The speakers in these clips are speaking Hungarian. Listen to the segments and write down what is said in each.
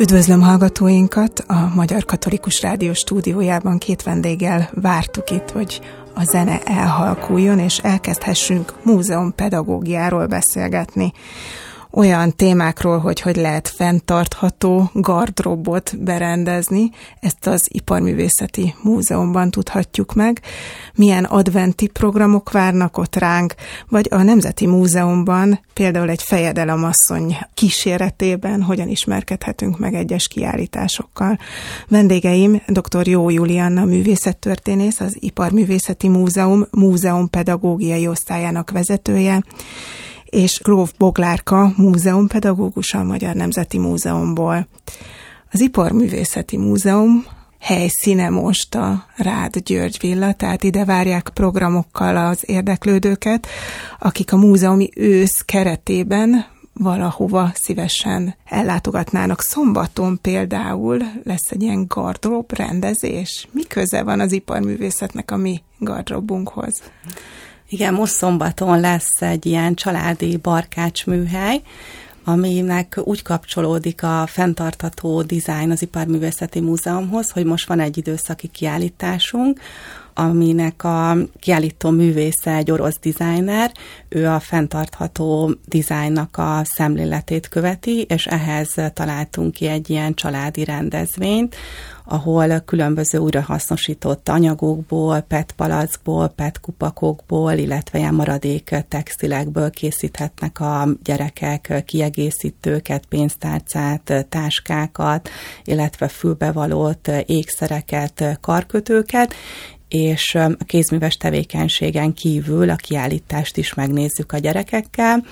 Üdvözlöm hallgatóinkat! A Magyar Katolikus Rádió stúdiójában két vendéggel vártuk itt, hogy a zene elhalkuljon, és elkezdhessünk múzeum pedagógiáról beszélgetni olyan témákról, hogy hogy lehet fenntartható gardrobot berendezni. Ezt az Iparművészeti Múzeumban tudhatjuk meg. Milyen adventi programok várnak ott ránk, vagy a Nemzeti Múzeumban például egy fejedelemasszony kíséretében hogyan ismerkedhetünk meg egyes kiállításokkal. Vendégeim dr. Jó Julianna művészettörténész, az Iparművészeti Múzeum múzeum pedagógiai osztályának vezetője, és Gróf Boglárka múzeumpedagógus a Magyar Nemzeti Múzeumból. Az Iparművészeti Múzeum helyszíne most a Rád György Villa, tehát ide várják programokkal az érdeklődőket, akik a múzeumi ősz keretében valahova szívesen ellátogatnának. Szombaton például lesz egy ilyen gardrób rendezés. Mi köze van az iparművészetnek a mi gardrobunkhoz? Igen, most szombaton lesz egy ilyen családi barkács műhely, aminek úgy kapcsolódik a fenntartható dizájn az Iparművészeti Múzeumhoz, hogy most van egy időszaki kiállításunk, aminek a kiállító művésze egy orosz designer, ő a fenntartható dizájnnak a szemléletét követi, és ehhez találtunk ki egy ilyen családi rendezvényt, ahol különböző újrahasznosított anyagokból, PET palackból, PET kupakokból, illetve ilyen maradék textilekből készíthetnek a gyerekek kiegészítőket, pénztárcát, táskákat, illetve fülbevalót, ékszereket, karkötőket, és a kézműves tevékenységen kívül a kiállítást is megnézzük a gyerekekkel,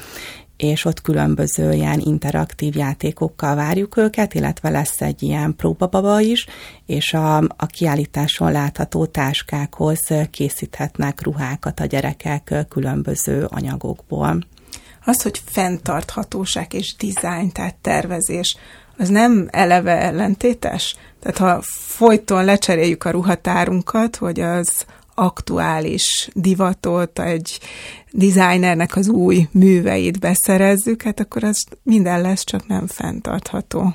és ott különböző ilyen interaktív játékokkal várjuk őket, illetve lesz egy ilyen próbababa is, és a, a kiállításon látható táskákhoz készíthetnek ruhákat a gyerekek különböző anyagokból. Az, hogy fenntarthatóság és dizájn, tehát tervezés, az nem eleve ellentétes? Tehát ha folyton lecseréljük a ruhatárunkat, hogy az aktuális divatot, egy designernek az új műveit beszerezzük, hát akkor az minden lesz, csak nem fenntartható.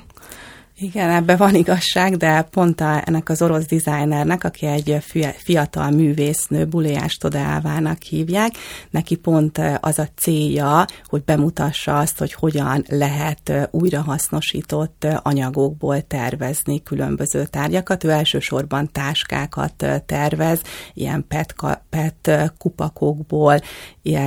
Igen, ebben van igazság, de pont a, ennek az orosz dizájnernek, aki egy fiatal művésznő, Buliás Todeávának hívják, neki pont az a célja, hogy bemutassa azt, hogy hogyan lehet újrahasznosított anyagokból tervezni különböző tárgyakat. Ő elsősorban táskákat tervez, ilyen PET, PET kupakokból,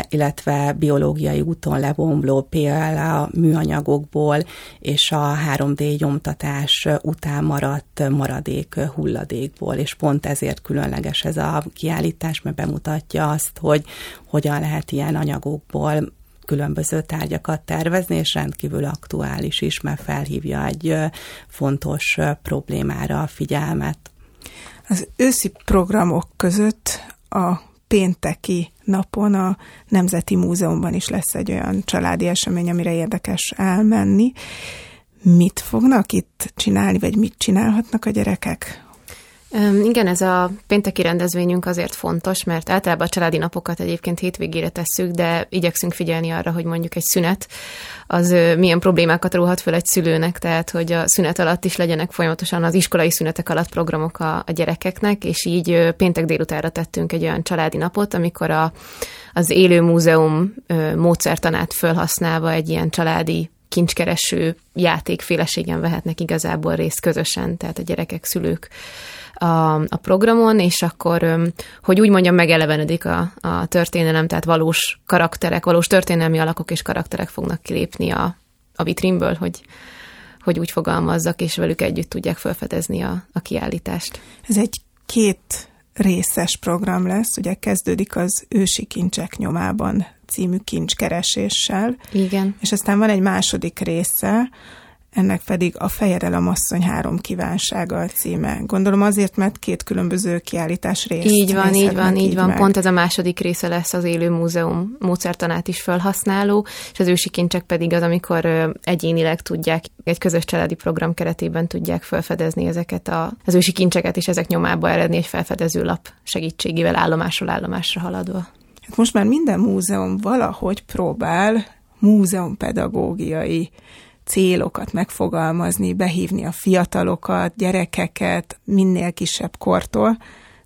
illetve biológiai úton levomló például a műanyagokból és a 3D nyomtatás után maradt maradék hulladékból, és pont ezért különleges ez a kiállítás, mert bemutatja azt, hogy hogyan lehet ilyen anyagokból különböző tárgyakat tervezni, és rendkívül aktuális is, mert felhívja egy fontos problémára a figyelmet. Az őszi programok között a pénteki napon a Nemzeti Múzeumban is lesz egy olyan családi esemény, amire érdekes elmenni. Mit fognak itt csinálni, vagy mit csinálhatnak a gyerekek? Igen, ez a pénteki rendezvényünk azért fontos, mert általában a családi napokat egyébként hétvégére tesszük, de igyekszünk figyelni arra, hogy mondjuk egy szünet, az milyen problémákat róhat föl egy szülőnek, tehát hogy a szünet alatt is legyenek folyamatosan az iskolai szünetek alatt programok a, a gyerekeknek, és így péntek délutára tettünk egy olyan családi napot, amikor a, az élő múzeum módszertanát felhasználva egy ilyen családi kincskereső játékféleségen vehetnek igazából részt közösen, tehát a gyerekek, szülők a, a programon, és akkor, hogy úgy mondjam, megelevenedik a, a történelem, tehát valós karakterek, valós történelmi alakok és karakterek fognak kilépni a, a vitrínből, hogy, hogy úgy fogalmazzak, és velük együtt tudják felfedezni a, a kiállítást. Ez egy két részes program lesz, ugye kezdődik az Ősi Kincsek nyomában című kincskereséssel. Igen. És aztán van egy második része, ennek pedig a Fejedelem asszony három kívánsága a címe. Gondolom azért, mert két különböző kiállítás rész. Így van, így van, így van. Meg. Pont ez a második része lesz az élő múzeum módszertanát is felhasználó, és az ősi kincsek pedig az, amikor egyénileg tudják, egy közös családi program keretében tudják felfedezni ezeket a, az ősi kincseket, és ezek nyomába eredni egy felfedező lap segítségével állomásról állomásra haladva. Hát most már minden múzeum valahogy próbál múzeumpedagógiai célokat megfogalmazni, behívni a fiatalokat, gyerekeket minél kisebb kortól,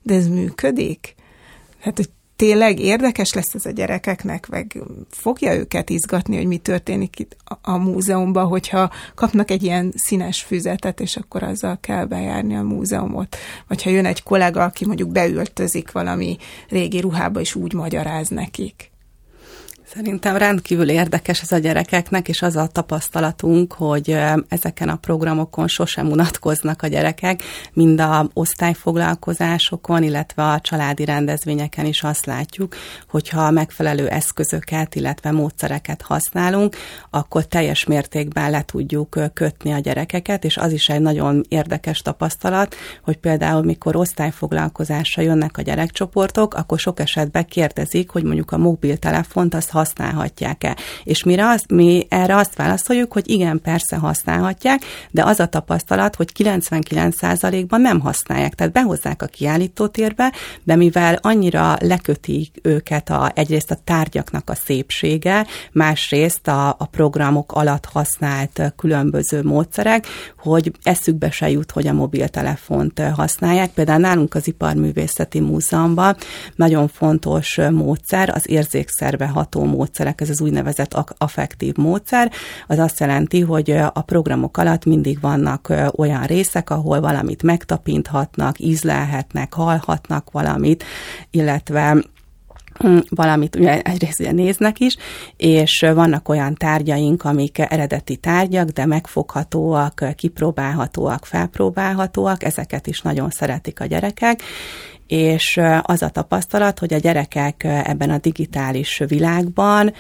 de ez működik? Hát, hogy tényleg érdekes lesz ez a gyerekeknek, meg fogja őket izgatni, hogy mi történik itt a, múzeumban, hogyha kapnak egy ilyen színes füzetet, és akkor azzal kell bejárni a múzeumot. Vagy ha jön egy kollega, aki mondjuk beültözik valami régi ruhába, és úgy magyaráz nekik. Szerintem rendkívül érdekes ez a gyerekeknek, és az a tapasztalatunk, hogy ezeken a programokon sosem unatkoznak a gyerekek, mind a osztályfoglalkozásokon, illetve a családi rendezvényeken is azt látjuk, hogyha megfelelő eszközöket, illetve módszereket használunk, akkor teljes mértékben le tudjuk kötni a gyerekeket, és az is egy nagyon érdekes tapasztalat, hogy például mikor osztályfoglalkozásra jönnek a gyerekcsoportok, akkor sok esetben kérdezik, hogy mondjuk a mobiltelefont azt használhatják-e. És mire azt, mi erre azt válaszoljuk, hogy igen, persze használhatják, de az a tapasztalat, hogy 99%-ban nem használják. Tehát behozzák a kiállítótérbe, de mivel annyira lekötik őket a, egyrészt a tárgyaknak a szépsége, másrészt a, a programok alatt használt különböző módszerek, hogy eszükbe se jut, hogy a mobiltelefont használják. Például nálunk az Iparművészeti Múzeumban nagyon fontos módszer az érzékszerve ható módszerek, ez az úgynevezett affektív módszer, az azt jelenti, hogy a programok alatt mindig vannak olyan részek, ahol valamit megtapinthatnak, ízlelhetnek, hallhatnak valamit, illetve hm, valamit ugye egyrészt ugye néznek is, és vannak olyan tárgyaink, amik eredeti tárgyak, de megfoghatóak, kipróbálhatóak, felpróbálhatóak, ezeket is nagyon szeretik a gyerekek, és az a tapasztalat, hogy a gyerekek ebben a digitális világban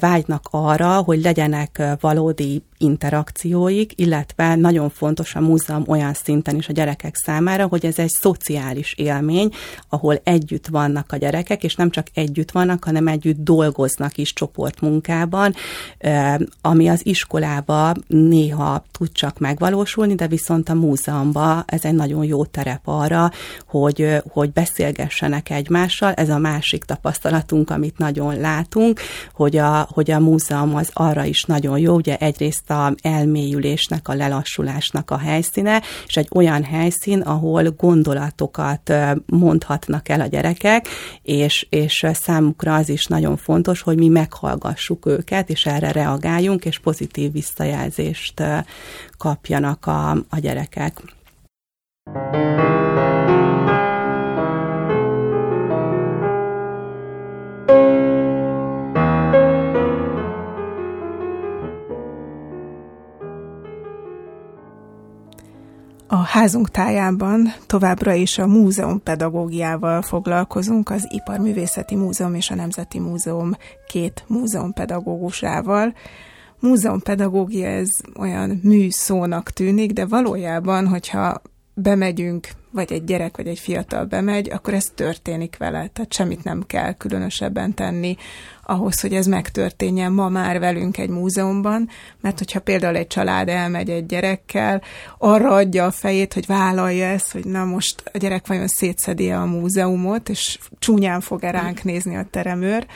vágynak arra, hogy legyenek valódi interakcióik, illetve nagyon fontos a múzeum olyan szinten is a gyerekek számára, hogy ez egy szociális élmény, ahol együtt vannak a gyerekek, és nem csak együtt vannak, hanem együtt dolgoznak is csoportmunkában, ami az iskolába néha tud csak megvalósulni, de viszont a múzeumban ez egy nagyon jó terep arra, hogy, hogy beszélgessenek egymással. Ez a másik tapasztalatunk, amit nagyon látunk, hogy a, hogy a múzeum az arra is nagyon jó, ugye egyrészt a elmélyülésnek, a lelassulásnak a helyszíne, és egy olyan helyszín, ahol gondolatokat mondhatnak el a gyerekek, és, és számukra az is nagyon fontos, hogy mi meghallgassuk őket, és erre reagáljunk, és pozitív visszajelzést kapjanak a, a gyerekek. thank you házunk tájában továbbra is a múzeum pedagógiával foglalkozunk, az Iparművészeti Múzeum és a Nemzeti Múzeum két múzeumpedagógusával. Múzeumpedagógia ez olyan műszónak tűnik, de valójában, hogyha bemegyünk, vagy egy gyerek, vagy egy fiatal bemegy, akkor ez történik vele. Tehát semmit nem kell különösebben tenni ahhoz, hogy ez megtörténjen ma már velünk egy múzeumban, mert hogyha például egy család elmegy egy gyerekkel, arra adja a fejét, hogy vállalja ezt, hogy na most a gyerek vajon szétszedi a múzeumot, és csúnyán fog-e ránk nézni a teremőr,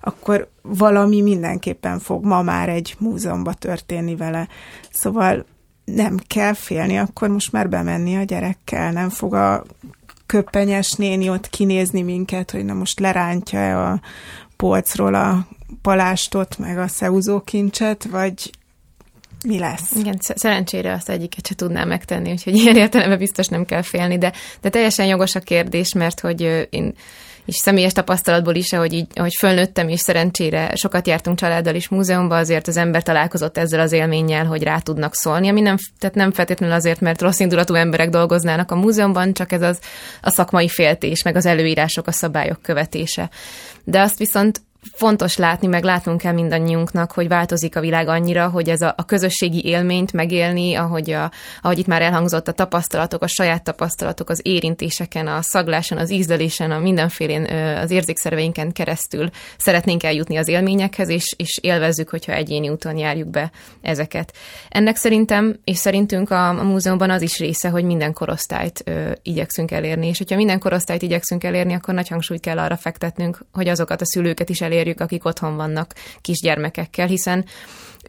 akkor valami mindenképpen fog ma már egy múzeumba történni vele. Szóval nem kell félni, akkor most már bemenni a gyerekkel, nem fog a köppenyes néni ott kinézni minket, hogy na most lerántja a polcról a palástot, meg a szeúzókincset, vagy mi lesz? Igen, szerencsére azt egyiket se tudnám megtenni, úgyhogy ilyen értelemben biztos nem kell félni, de, de teljesen jogos a kérdés, mert hogy én és személyes tapasztalatból is, ahogy, így, ahogy fölnőttem, és szerencsére sokat jártunk családdal is múzeumban, azért az ember találkozott ezzel az élménnyel, hogy rá tudnak szólni, ami nem, tehát nem feltétlenül azért, mert rossz indulatú emberek dolgoznának a múzeumban, csak ez az a szakmai féltés, meg az előírások, a szabályok követése. De azt viszont fontos látni, meg látnunk kell mindannyiunknak, hogy változik a világ annyira, hogy ez a, a közösségi élményt megélni, ahogy, a, ahogy itt már elhangzott, a tapasztalatok, a saját tapasztalatok, az érintéseken, a szagláson, az ízlelésen, a mindenfélén az érzékszerveinken keresztül szeretnénk eljutni az élményekhez, és, és élvezzük, hogyha egyéni úton járjuk be ezeket. Ennek szerintem, és szerintünk a, a múzeumban az is része, hogy minden korosztályt ö, igyekszünk elérni, és hogyha minden korosztályt igyekszünk elérni, akkor nagy hangsúlyt kell arra fektetnünk, hogy azokat a szülőket is elérjük, akik otthon vannak kisgyermekekkel, hiszen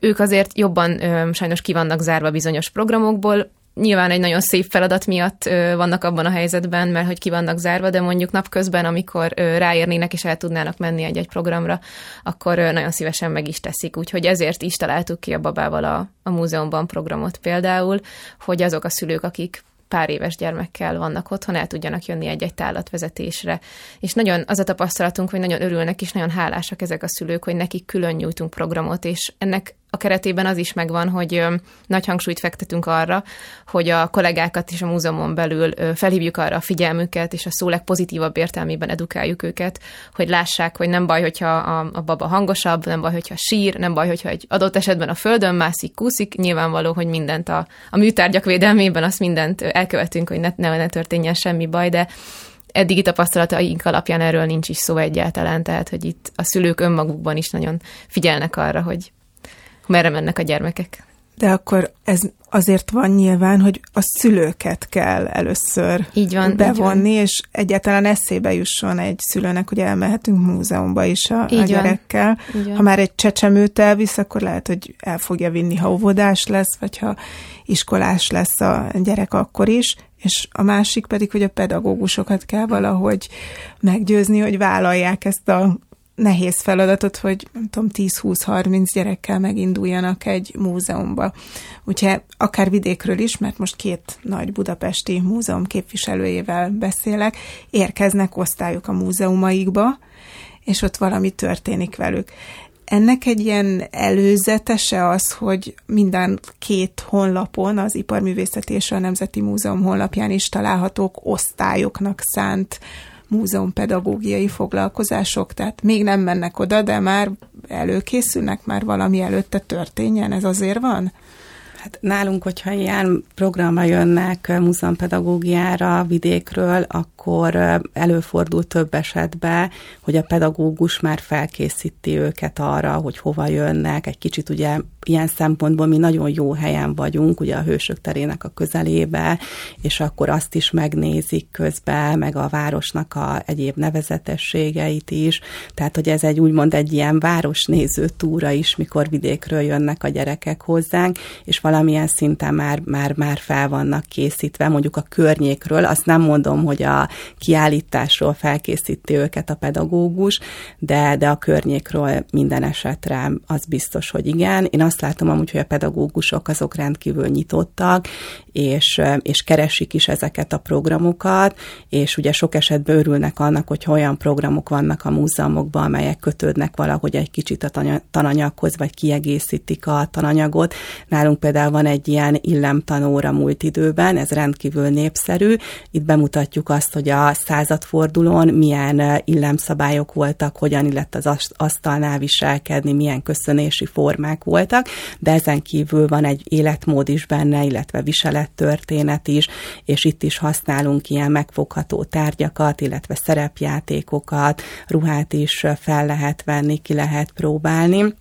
ők azért jobban ö, sajnos ki vannak zárva bizonyos programokból, nyilván egy nagyon szép feladat miatt vannak abban a helyzetben, mert hogy ki vannak zárva, de mondjuk napközben, amikor ráérnének és el tudnának menni egy-egy programra, akkor nagyon szívesen meg is teszik. Úgyhogy ezért is találtuk ki a babával a, a múzeumban programot például, hogy azok a szülők, akik pár éves gyermekkel vannak otthon, el tudjanak jönni egy-egy tállatvezetésre. És nagyon az a tapasztalatunk, hogy nagyon örülnek és nagyon hálásak ezek a szülők, hogy nekik külön nyújtunk programot, és ennek a keretében az is megvan, hogy nagy hangsúlyt fektetünk arra, hogy a kollégákat is a múzeumon belül felhívjuk arra a figyelmüket, és a szó legpozitívabb értelmében edukáljuk őket, hogy lássák, hogy nem baj, hogyha a, a baba hangosabb, nem baj, hogyha sír, nem baj, hogyha egy adott esetben a földön mászik, kúszik, nyilvánvaló, hogy mindent a, a műtárgyak védelmében azt mindent elkövetünk, hogy ne, ne, ne történjen semmi baj, de eddigi tapasztalataink alapján erről nincs is szó egyáltalán, tehát hogy itt a szülők önmagukban is nagyon figyelnek arra, hogy merre mennek a gyermekek. De akkor ez azért van nyilván, hogy a szülőket kell először így van, bevonni, így van. és egyáltalán eszébe jusson egy szülőnek, hogy elmehetünk múzeumba is a, a gyerekkel. Van. Ha már egy csecsemőt elvisz, akkor lehet, hogy el fogja vinni, ha óvodás lesz, vagy ha iskolás lesz a gyerek akkor is, és a másik pedig, hogy a pedagógusokat kell valahogy meggyőzni, hogy vállalják ezt a nehéz feladatot, hogy nem tudom, 10-20-30 gyerekkel meginduljanak egy múzeumba. Úgyhogy akár vidékről is, mert most két nagy budapesti múzeum képviselőjével beszélek, érkeznek osztályok a múzeumaikba, és ott valami történik velük. Ennek egy ilyen előzetese az, hogy minden két honlapon, az Iparművészeti és a Nemzeti Múzeum honlapján is találhatók osztályoknak szánt múzeumpedagógiai foglalkozások, tehát még nem mennek oda, de már előkészülnek, már valami előtte történjen, ez azért van? Hát nálunk, hogyha ilyen programra jönnek múzeumpedagógiára vidékről, akkor előfordul több esetben, hogy a pedagógus már felkészíti őket arra, hogy hova jönnek, egy kicsit ugye ilyen szempontból mi nagyon jó helyen vagyunk, ugye a Hősök terének a közelébe, és akkor azt is megnézik közben, meg a városnak a egyéb nevezetességeit is, tehát hogy ez egy úgymond egy ilyen városnéző túra is, mikor vidékről jönnek a gyerekek hozzánk, és valamilyen szinten már, már, már fel vannak készítve, mondjuk a környékről, azt nem mondom, hogy a kiállításról felkészíti őket a pedagógus, de, de a környékről minden esetre az biztos, hogy igen. Én azt látom amúgy, hogy a pedagógusok azok rendkívül nyitottak, és, és keresik is ezeket a programokat, és ugye sok esetben örülnek annak, hogy olyan programok vannak a múzeumokban, amelyek kötődnek valahogy egy kicsit a tananyaghoz, vagy kiegészítik a tananyagot. Nálunk például van egy ilyen illemtanóra múlt időben, ez rendkívül népszerű. Itt bemutatjuk azt, hogy a századfordulón milyen illemszabályok voltak, hogyan illett az asztalnál viselkedni, milyen köszönési formák voltak, de ezen kívül van egy életmód is benne, illetve viselettörténet is, és itt is használunk ilyen megfogható tárgyakat, illetve szerepjátékokat, ruhát is fel lehet venni, ki lehet próbálni.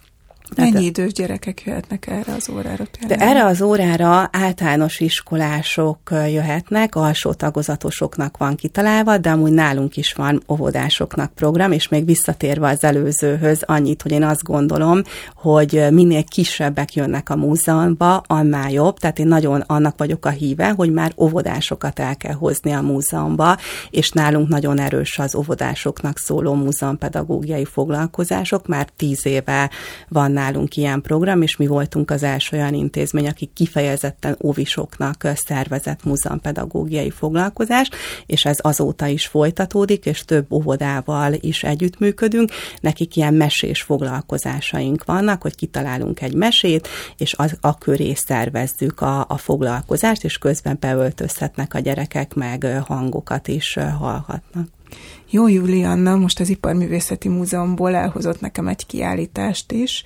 Mennyi idős gyerekek jöhetnek erre az órára például? De erre az órára általános iskolások jöhetnek, alsó tagozatosoknak van kitalálva, de amúgy nálunk is van óvodásoknak program, és még visszatérve az előzőhöz annyit, hogy én azt gondolom, hogy minél kisebbek jönnek a múzeumba, annál jobb, tehát én nagyon annak vagyok a híve, hogy már óvodásokat el kell hozni a múzeumba, és nálunk nagyon erős az óvodásoknak szóló múzeumpedagógiai foglalkozások, már tíz éve van nálunk ilyen program, és mi voltunk az első olyan intézmény, aki kifejezetten óvisoknak szervezett múzeumpedagógiai foglalkozás, és ez azóta is folytatódik, és több óvodával is együttműködünk. Nekik ilyen mesés foglalkozásaink vannak, hogy kitalálunk egy mesét, és az, a köré szervezzük a, a foglalkozást, és közben beöltözhetnek a gyerekek, meg hangokat is hallhatnak. Jó, Julianna, most az Iparművészeti Múzeumból elhozott nekem egy kiállítást is.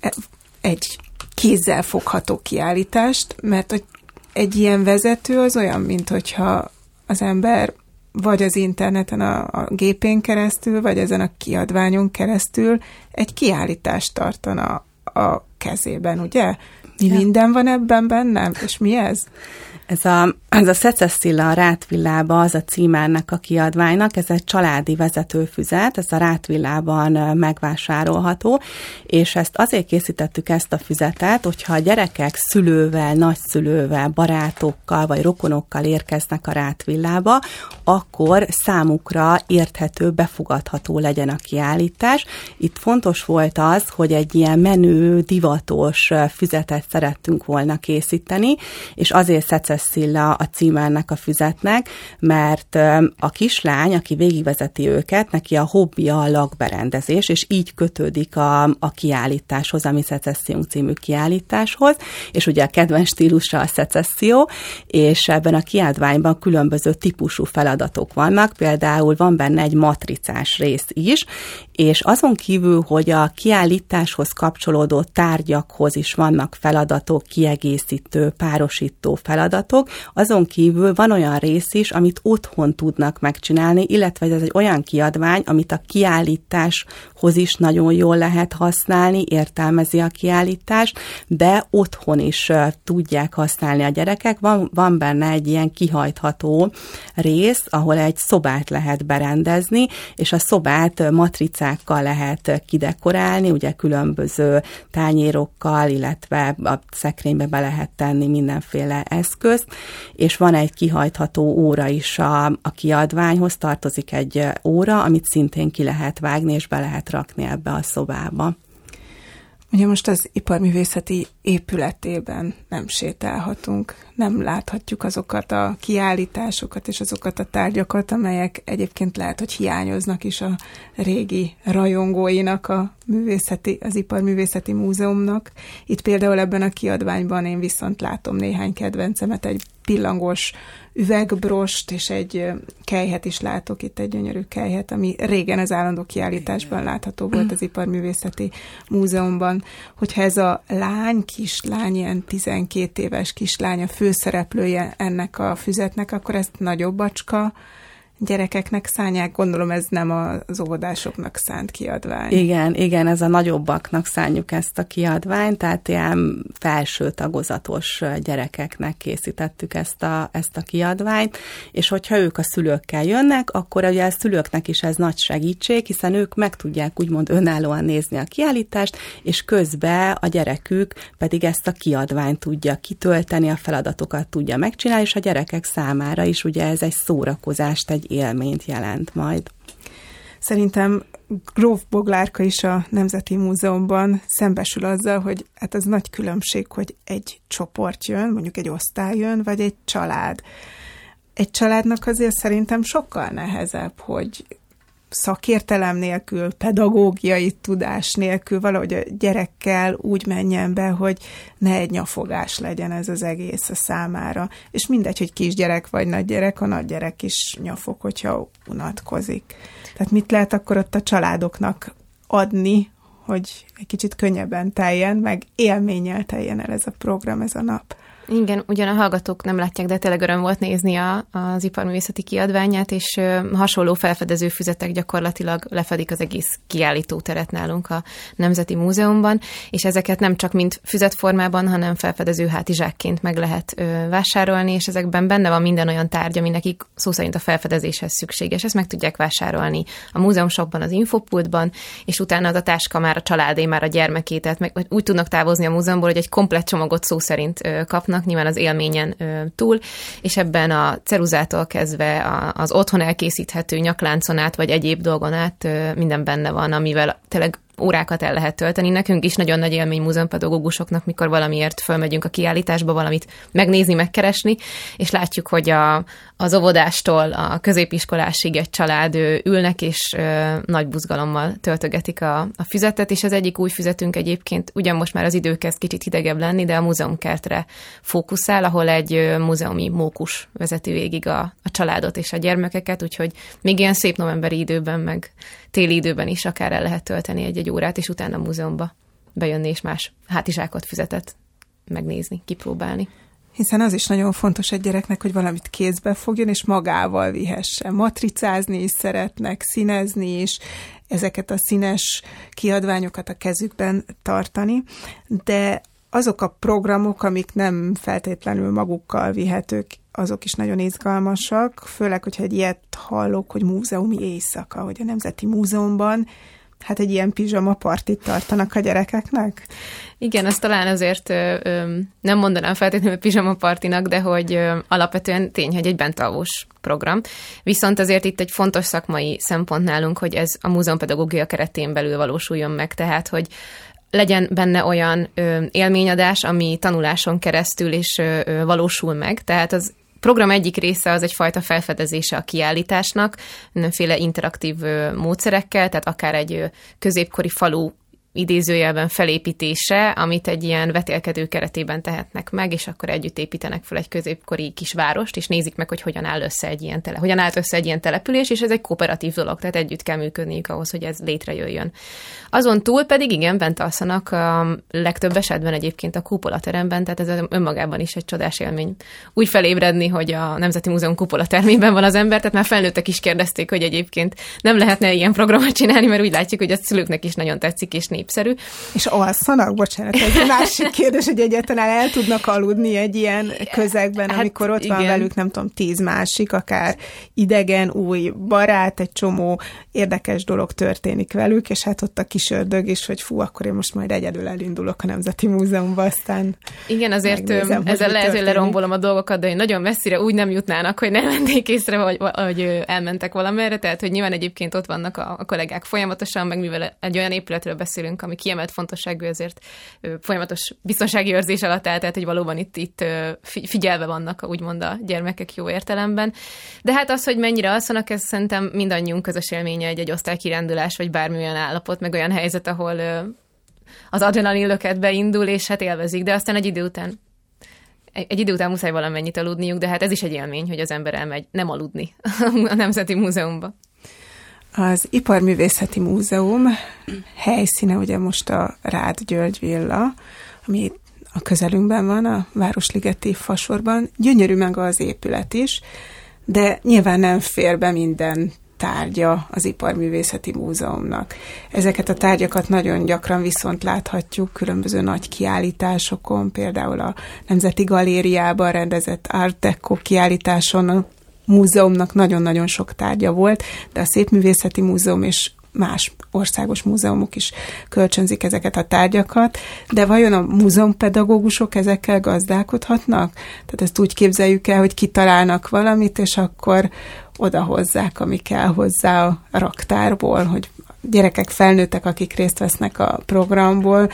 E, egy kézzel fogható kiállítást, mert egy ilyen vezető az olyan, mint hogyha az ember vagy az interneten a, a gépén keresztül, vagy ezen a kiadványon keresztül egy kiállítást tartana a kezében, ugye? Mi ja. minden van ebben bennem? És mi ez? Ez a, ez a Szeceszilla a Rátvillába az a címernek a kiadványnak, ez egy családi vezetőfüzet, ez a Rátvillában megvásárolható, és ezt azért készítettük ezt a füzetet, hogyha a gyerekek szülővel, nagyszülővel, barátokkal vagy rokonokkal érkeznek a Rátvillába, akkor számukra érthető, befogadható legyen a kiállítás. Itt fontos volt az, hogy egy ilyen menő, divatos füzetet szerettünk volna készíteni, és azért Szeceszilla a címe ennek a füzetnek, mert a kislány, aki végigvezeti őket, neki a hobbija a lakberendezés, és így kötődik a, a kiállításhoz, ami Szecesszium című kiállításhoz, és ugye a kedvenc stílusa a szecesszió, és ebben a kiadványban különböző típusú feladatok vannak, például van benne egy matricás rész is, és azon kívül, hogy a kiállításhoz kapcsolódó tárgyakhoz is vannak feladatok, kiegészítő, párosító feladatok, azon kívül van olyan rész is, amit otthon tudnak megcsinálni, illetve ez egy olyan kiadvány, amit a kiállításhoz is nagyon jól lehet használni, értelmezi a kiállítást, de otthon is tudják használni a gyerekek. Van, van benne egy ilyen kihajtható rész, ahol egy szobát lehet berendezni, és a szobát matricákkal lehet kidekorálni, ugye különböző tányérokkal, illetve a szekrénybe be lehet tenni mindenféle eszközt, és van egy kihajtható óra is a, a kiadványhoz, tartozik egy óra, amit szintén ki lehet vágni, és be lehet rakni ebbe a szobába. Ugye most az iparművészeti épületében nem sétálhatunk, nem láthatjuk azokat a kiállításokat és azokat a tárgyakat, amelyek egyébként lehet, hogy hiányoznak is a régi rajongóinak a művészeti, az Iparművészeti Múzeumnak. Itt például ebben a kiadványban én viszont látom néhány kedvencemet, egy pillangós üvegbrost, és egy kejhet is látok, itt egy gyönyörű kejhet, ami régen az állandó kiállításban látható volt az Iparművészeti Múzeumban. Hogyha ez a lány, kislány, ilyen 12 éves kislány a főszereplője ennek a füzetnek, akkor ezt nagyobb bacska, gyerekeknek szánják, gondolom ez nem az óvodásoknak szánt kiadvány. Igen, igen, ez a nagyobbaknak szánjuk ezt a kiadványt, tehát ilyen felső tagozatos gyerekeknek készítettük ezt a, ezt a kiadványt, és hogyha ők a szülőkkel jönnek, akkor ugye a szülőknek is ez nagy segítség, hiszen ők meg tudják úgymond önállóan nézni a kiállítást, és közben a gyerekük pedig ezt a kiadványt tudja kitölteni, a feladatokat tudja megcsinálni, és a gyerekek számára is ugye ez egy szórakozást, egy élményt jelent majd. Szerintem Gróf Boglárka is a Nemzeti Múzeumban szembesül azzal, hogy hát az nagy különbség, hogy egy csoport jön, mondjuk egy osztály jön, vagy egy család. Egy családnak azért szerintem sokkal nehezebb, hogy szakértelem nélkül, pedagógiai tudás nélkül valahogy a gyerekkel úgy menjen be, hogy ne egy nyafogás legyen ez az egész a számára. És mindegy, hogy kisgyerek vagy nagygyerek, a nagygyerek is nyafog, hogyha unatkozik. Tehát mit lehet akkor ott a családoknak adni, hogy egy kicsit könnyebben teljen, meg élménnyel teljen el ez a program, ez a nap? Igen, ugyan a hallgatók nem látják, de tényleg öröm volt nézni a, az iparművészeti kiadványát, és ö, hasonló felfedező füzetek gyakorlatilag lefedik az egész kiállítóteret nálunk a Nemzeti Múzeumban, és ezeket nem csak mint füzetformában, hanem felfedező hátizsákként meg lehet ö, vásárolni, és ezekben benne van minden olyan tárgy, ami nekik szó szerint a felfedezéshez szükséges. Ezt meg tudják vásárolni a múzeumshopban, az infopultban, és utána az a táska már a családé, már a gyermeké, tehát meg, úgy tudnak távozni a múzeumból, hogy egy komplet csomagot szó szerint ö, kapnak, vannak, nyilván az élményen túl, és ebben a ceruzától kezdve az otthon elkészíthető nyakláncon át, vagy egyéb dolgon át ö, minden benne van, amivel tényleg órákat el lehet tölteni. Nekünk is nagyon nagy élmény múzeumpedagógusoknak, mikor valamiért fölmegyünk a kiállításba, valamit megnézni, megkeresni, és látjuk, hogy a, az óvodástól a középiskolásig egy család ülnek, és ö, nagy buzgalommal töltögetik a, a füzetet, és az egyik új füzetünk egyébként, ugyan most már az idő kezd kicsit hidegebb lenni, de a múzeumkertre fókuszál, ahol egy múzeumi mókus vezeti végig a, a családot és a gyermekeket, úgyhogy még ilyen szép novemberi időben, meg téli időben is akár el lehet tölteni egy-egy órát, és utána a múzeumba bejönni, és más hátizsákot füzetet megnézni, kipróbálni. Hiszen az is nagyon fontos egy gyereknek, hogy valamit kézbe fogjon, és magával vihesse. Matricázni is szeretnek, színezni is, ezeket a színes kiadványokat a kezükben tartani, de azok a programok, amik nem feltétlenül magukkal vihetők, azok is nagyon izgalmasak, főleg, hogyha egy ilyet hallok, hogy múzeumi éjszaka, hogy a Nemzeti Múzeumban hát egy ilyen pizsama partit tartanak a gyerekeknek? Igen, azt talán azért ö, ö, nem mondanám feltétlenül pizsama partinak, de hogy ö, alapvetően tény, hogy egy bentalvós program. Viszont azért itt egy fontos szakmai szempont nálunk, hogy ez a múzeumpedagógia keretén belül valósuljon meg, tehát hogy legyen benne olyan ö, élményadás, ami tanuláson keresztül is ö, ö, valósul meg, tehát az program egyik része az egyfajta felfedezése a kiállításnak, mindenféle interaktív módszerekkel, tehát akár egy középkori falu idézőjelben felépítése, amit egy ilyen vetélkedő keretében tehetnek meg, és akkor együtt építenek fel egy középkori kis várost, és nézik meg, hogy hogyan áll össze egy ilyen tele, hogyan állt össze egy ilyen település, és ez egy kooperatív dolog, tehát együtt kell működniük ahhoz, hogy ez létrejöjjön. Azon túl pedig igen, bent alszanak a legtöbb esetben egyébként a kupolateremben, tehát ez önmagában is egy csodás élmény. Úgy felébredni, hogy a Nemzeti Múzeum kupolatermében van az ember, tehát már felnőttek is kérdezték, hogy egyébként nem lehetne ilyen programot csinálni, mert úgy látjuk, hogy a szülőknek is nagyon tetszik és népszerű. És alszanak? Bocsánat, egy másik kérdés, hogy egyáltalán el tudnak aludni egy ilyen közegben, hát, amikor ott igen. van velük, nem tudom, tíz másik, akár idegen, új barát, egy csomó érdekes dolog történik velük, és hát ott a kis ördög is, hogy fú, akkor én most majd egyedül elindulok a Nemzeti Múzeumba, aztán Igen, azért megnézem, ezzel lehet, hogy lerombolom a dolgokat, de nagyon messzire úgy nem jutnának, hogy nem vennék észre, vagy, vagy elmentek valamerre, tehát hogy nyilván egyébként ott vannak a, a kollégák folyamatosan, meg mivel egy olyan épületről beszélünk, ami kiemelt fontosságú, ezért folyamatos biztonsági őrzés alatt áll, tehát hogy valóban itt, itt figyelve vannak úgymond a gyermekek jó értelemben. De hát az, hogy mennyire alszanak, ez szerintem mindannyiunk közös élménye egy, egy osztálykirándulás, vagy bármilyen állapot, meg olyan helyzet, ahol az adrenalin löket beindul, és hát élvezik, de aztán egy idő után egy idő után muszáj valamennyit aludniuk, de hát ez is egy élmény, hogy az ember elmegy nem aludni a Nemzeti Múzeumba. Az Iparművészeti Múzeum helyszíne ugye most a Rád György Villa, ami a közelünkben van, a Városligeti fasorban. Gyönyörű meg az épület is, de nyilván nem fér be minden tárgya az Iparművészeti Múzeumnak. Ezeket a tárgyakat nagyon gyakran viszont láthatjuk különböző nagy kiállításokon, például a Nemzeti Galériában rendezett Art Deco kiállításon múzeumnak nagyon-nagyon sok tárgya volt, de a Szépművészeti Múzeum és más országos múzeumok is kölcsönzik ezeket a tárgyakat, de vajon a múzeumpedagógusok ezekkel gazdálkodhatnak? Tehát ezt úgy képzeljük el, hogy kitalálnak valamit, és akkor odahozzák, ami kell hozzá a raktárból, hogy gyerekek felnőttek, akik részt vesznek a programból,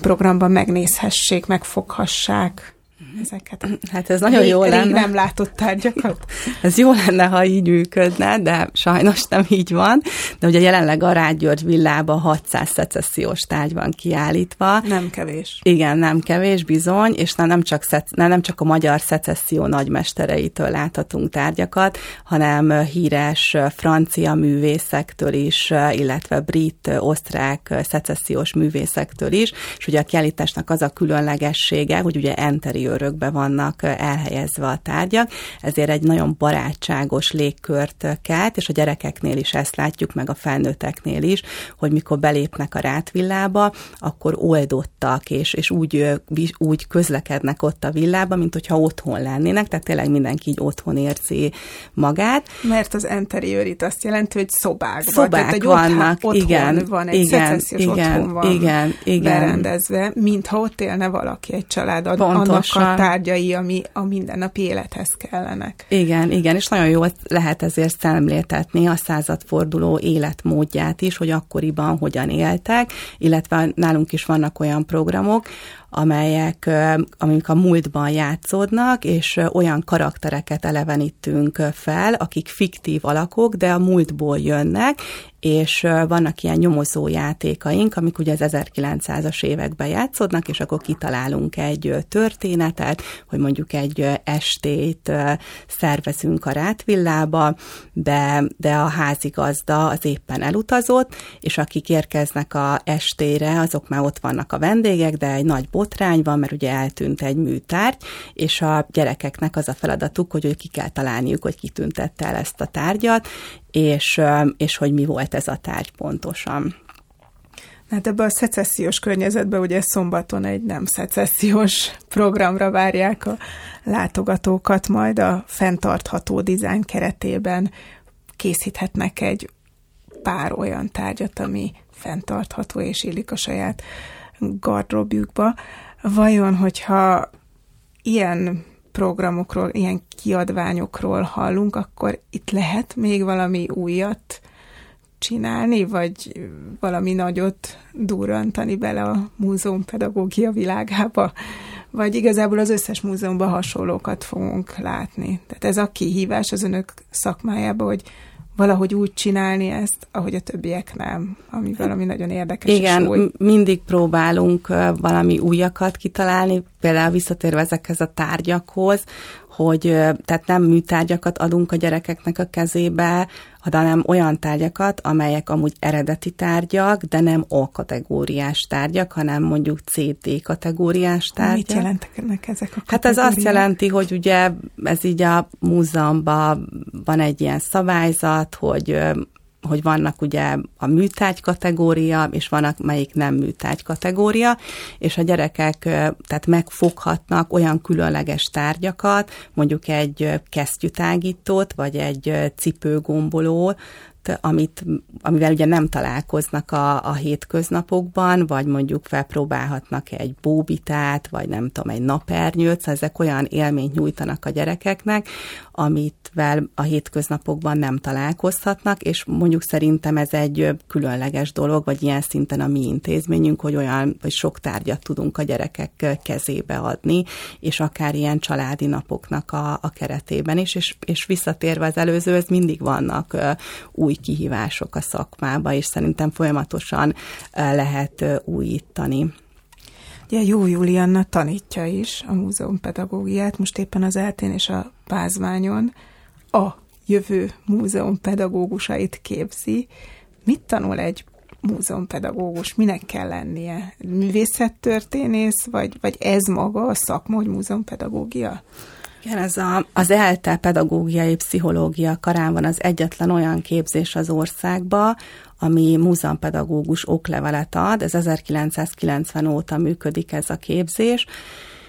programban megnézhessék, megfoghassák ezeket. Hát ez nagyon jó lenne. nem látott tárgyakat. Ez jó lenne, ha így működne, de sajnos nem így van. De ugye jelenleg a Rágygyörgy villában 600 szecessziós tárgy van kiállítva. Nem kevés. Igen, nem kevés, bizony, és nem csak, nem csak a magyar szecesszió nagymestereitől láthatunk tárgyakat, hanem híres francia művészektől is, illetve brit, osztrák szecessziós művészektől is, és ugye a kiállításnak az a különlegessége, hogy ugye interior körökbe vannak elhelyezve a tárgyak, ezért egy nagyon barátságos légkört kelt, és a gyerekeknél is ezt látjuk, meg a felnőtteknél is, hogy mikor belépnek a rátvillába, akkor oldottak, és, és úgy, úgy közlekednek ott a villába, mint hogyha otthon lennének, tehát tényleg mindenki így otthon érzi magát. Mert az interiőrit azt jelenti, hogy szobák, szobák tehát egy vannak, otthon, igen, van, egy igen, igen, otthon van igen, igen. berendezve, mintha ott élne valaki, egy család, Pontosan, a tárgyai, ami a mindennapi élethez kellenek. Igen, igen, és nagyon jól lehet ezért szemléltetni a századforduló életmódját is, hogy akkoriban hogyan éltek, illetve nálunk is vannak olyan programok, amelyek, amik a múltban játszódnak, és olyan karaktereket elevenítünk fel, akik fiktív alakok, de a múltból jönnek, és vannak ilyen nyomozó játékaink, amik ugye az 1900-as években játszódnak, és akkor kitalálunk egy történetet, hogy mondjuk egy estét szervezünk a rátvillába, de, de a házigazda az éppen elutazott, és akik érkeznek a estére, azok már ott vannak a vendégek, de egy nagy botrány van, mert ugye eltűnt egy műtárgy, és a gyerekeknek az a feladatuk, hogy ki kell találniuk, hogy kitüntette el ezt a tárgyat, és, és hogy mi volt ez a tárgy pontosan. Hát ebbe a szecessziós környezetben ugye szombaton egy nem szecessziós programra várják a látogatókat, majd a fenntartható dizájn keretében készíthetnek egy pár olyan tárgyat, ami fenntartható és illik a saját gardróbjukba. Vajon, hogyha ilyen programokról, ilyen kiadványokról hallunk, akkor itt lehet még valami újat csinálni, vagy valami nagyot durrantani bele a múzeum pedagógia világába, vagy igazából az összes múzeumban hasonlókat fogunk látni. Tehát ez a kihívás az önök szakmájába, hogy valahogy úgy csinálni ezt, ahogy a többiek nem, ami valami nagyon érdekes. Igen, új. mindig próbálunk valami újakat kitalálni, például visszatérve ezekhez a tárgyakhoz, hogy tehát nem műtárgyakat adunk a gyerekeknek a kezébe, hanem olyan tárgyakat, amelyek amúgy eredeti tárgyak, de nem A kategóriás tárgyak, hanem mondjuk CD kategóriás tárgyak. Mit jelentenek ezek a kategóriák? Hát ez azt jelenti, hogy ugye ez így a múzeumban van egy ilyen szabályzat, hogy hogy vannak ugye a műtárgy kategória, és vannak melyik nem műtárgy kategória, és a gyerekek tehát megfoghatnak olyan különleges tárgyakat, mondjuk egy kesztyűtágítót, vagy egy cipőgombolót, amit, amivel ugye nem találkoznak a, a hétköznapokban, vagy mondjuk felpróbálhatnak egy bóbitát, vagy nem tudom, egy napernyőt, szóval ezek olyan élményt nyújtanak a gyerekeknek, amitvel a hétköznapokban nem találkozhatnak, és mondjuk szerintem ez egy különleges dolog, vagy ilyen szinten a mi intézményünk, hogy olyan, hogy sok tárgyat tudunk a gyerekek kezébe adni, és akár ilyen családi napoknak a, a keretében is, és, és visszatérve az előzőhöz, mindig vannak új kihívások a szakmába, és szerintem folyamatosan lehet újítani. Ugye Jó Julianna tanítja is a múzeum pedagógiát, most éppen az eltén és a Pázmányon a jövő múzeum pedagógusait képzi. Mit tanul egy múzeumpedagógus? Minek kell lennie? Művészettörténész, vagy, vagy ez maga a szakma, hogy múzeumpedagógia? Igen, ez a, az ELTE pedagógiai pszichológia karán van az egyetlen olyan képzés az országba, ami múzeumpedagógus oklevelet ad, ez 1990 óta működik ez a képzés,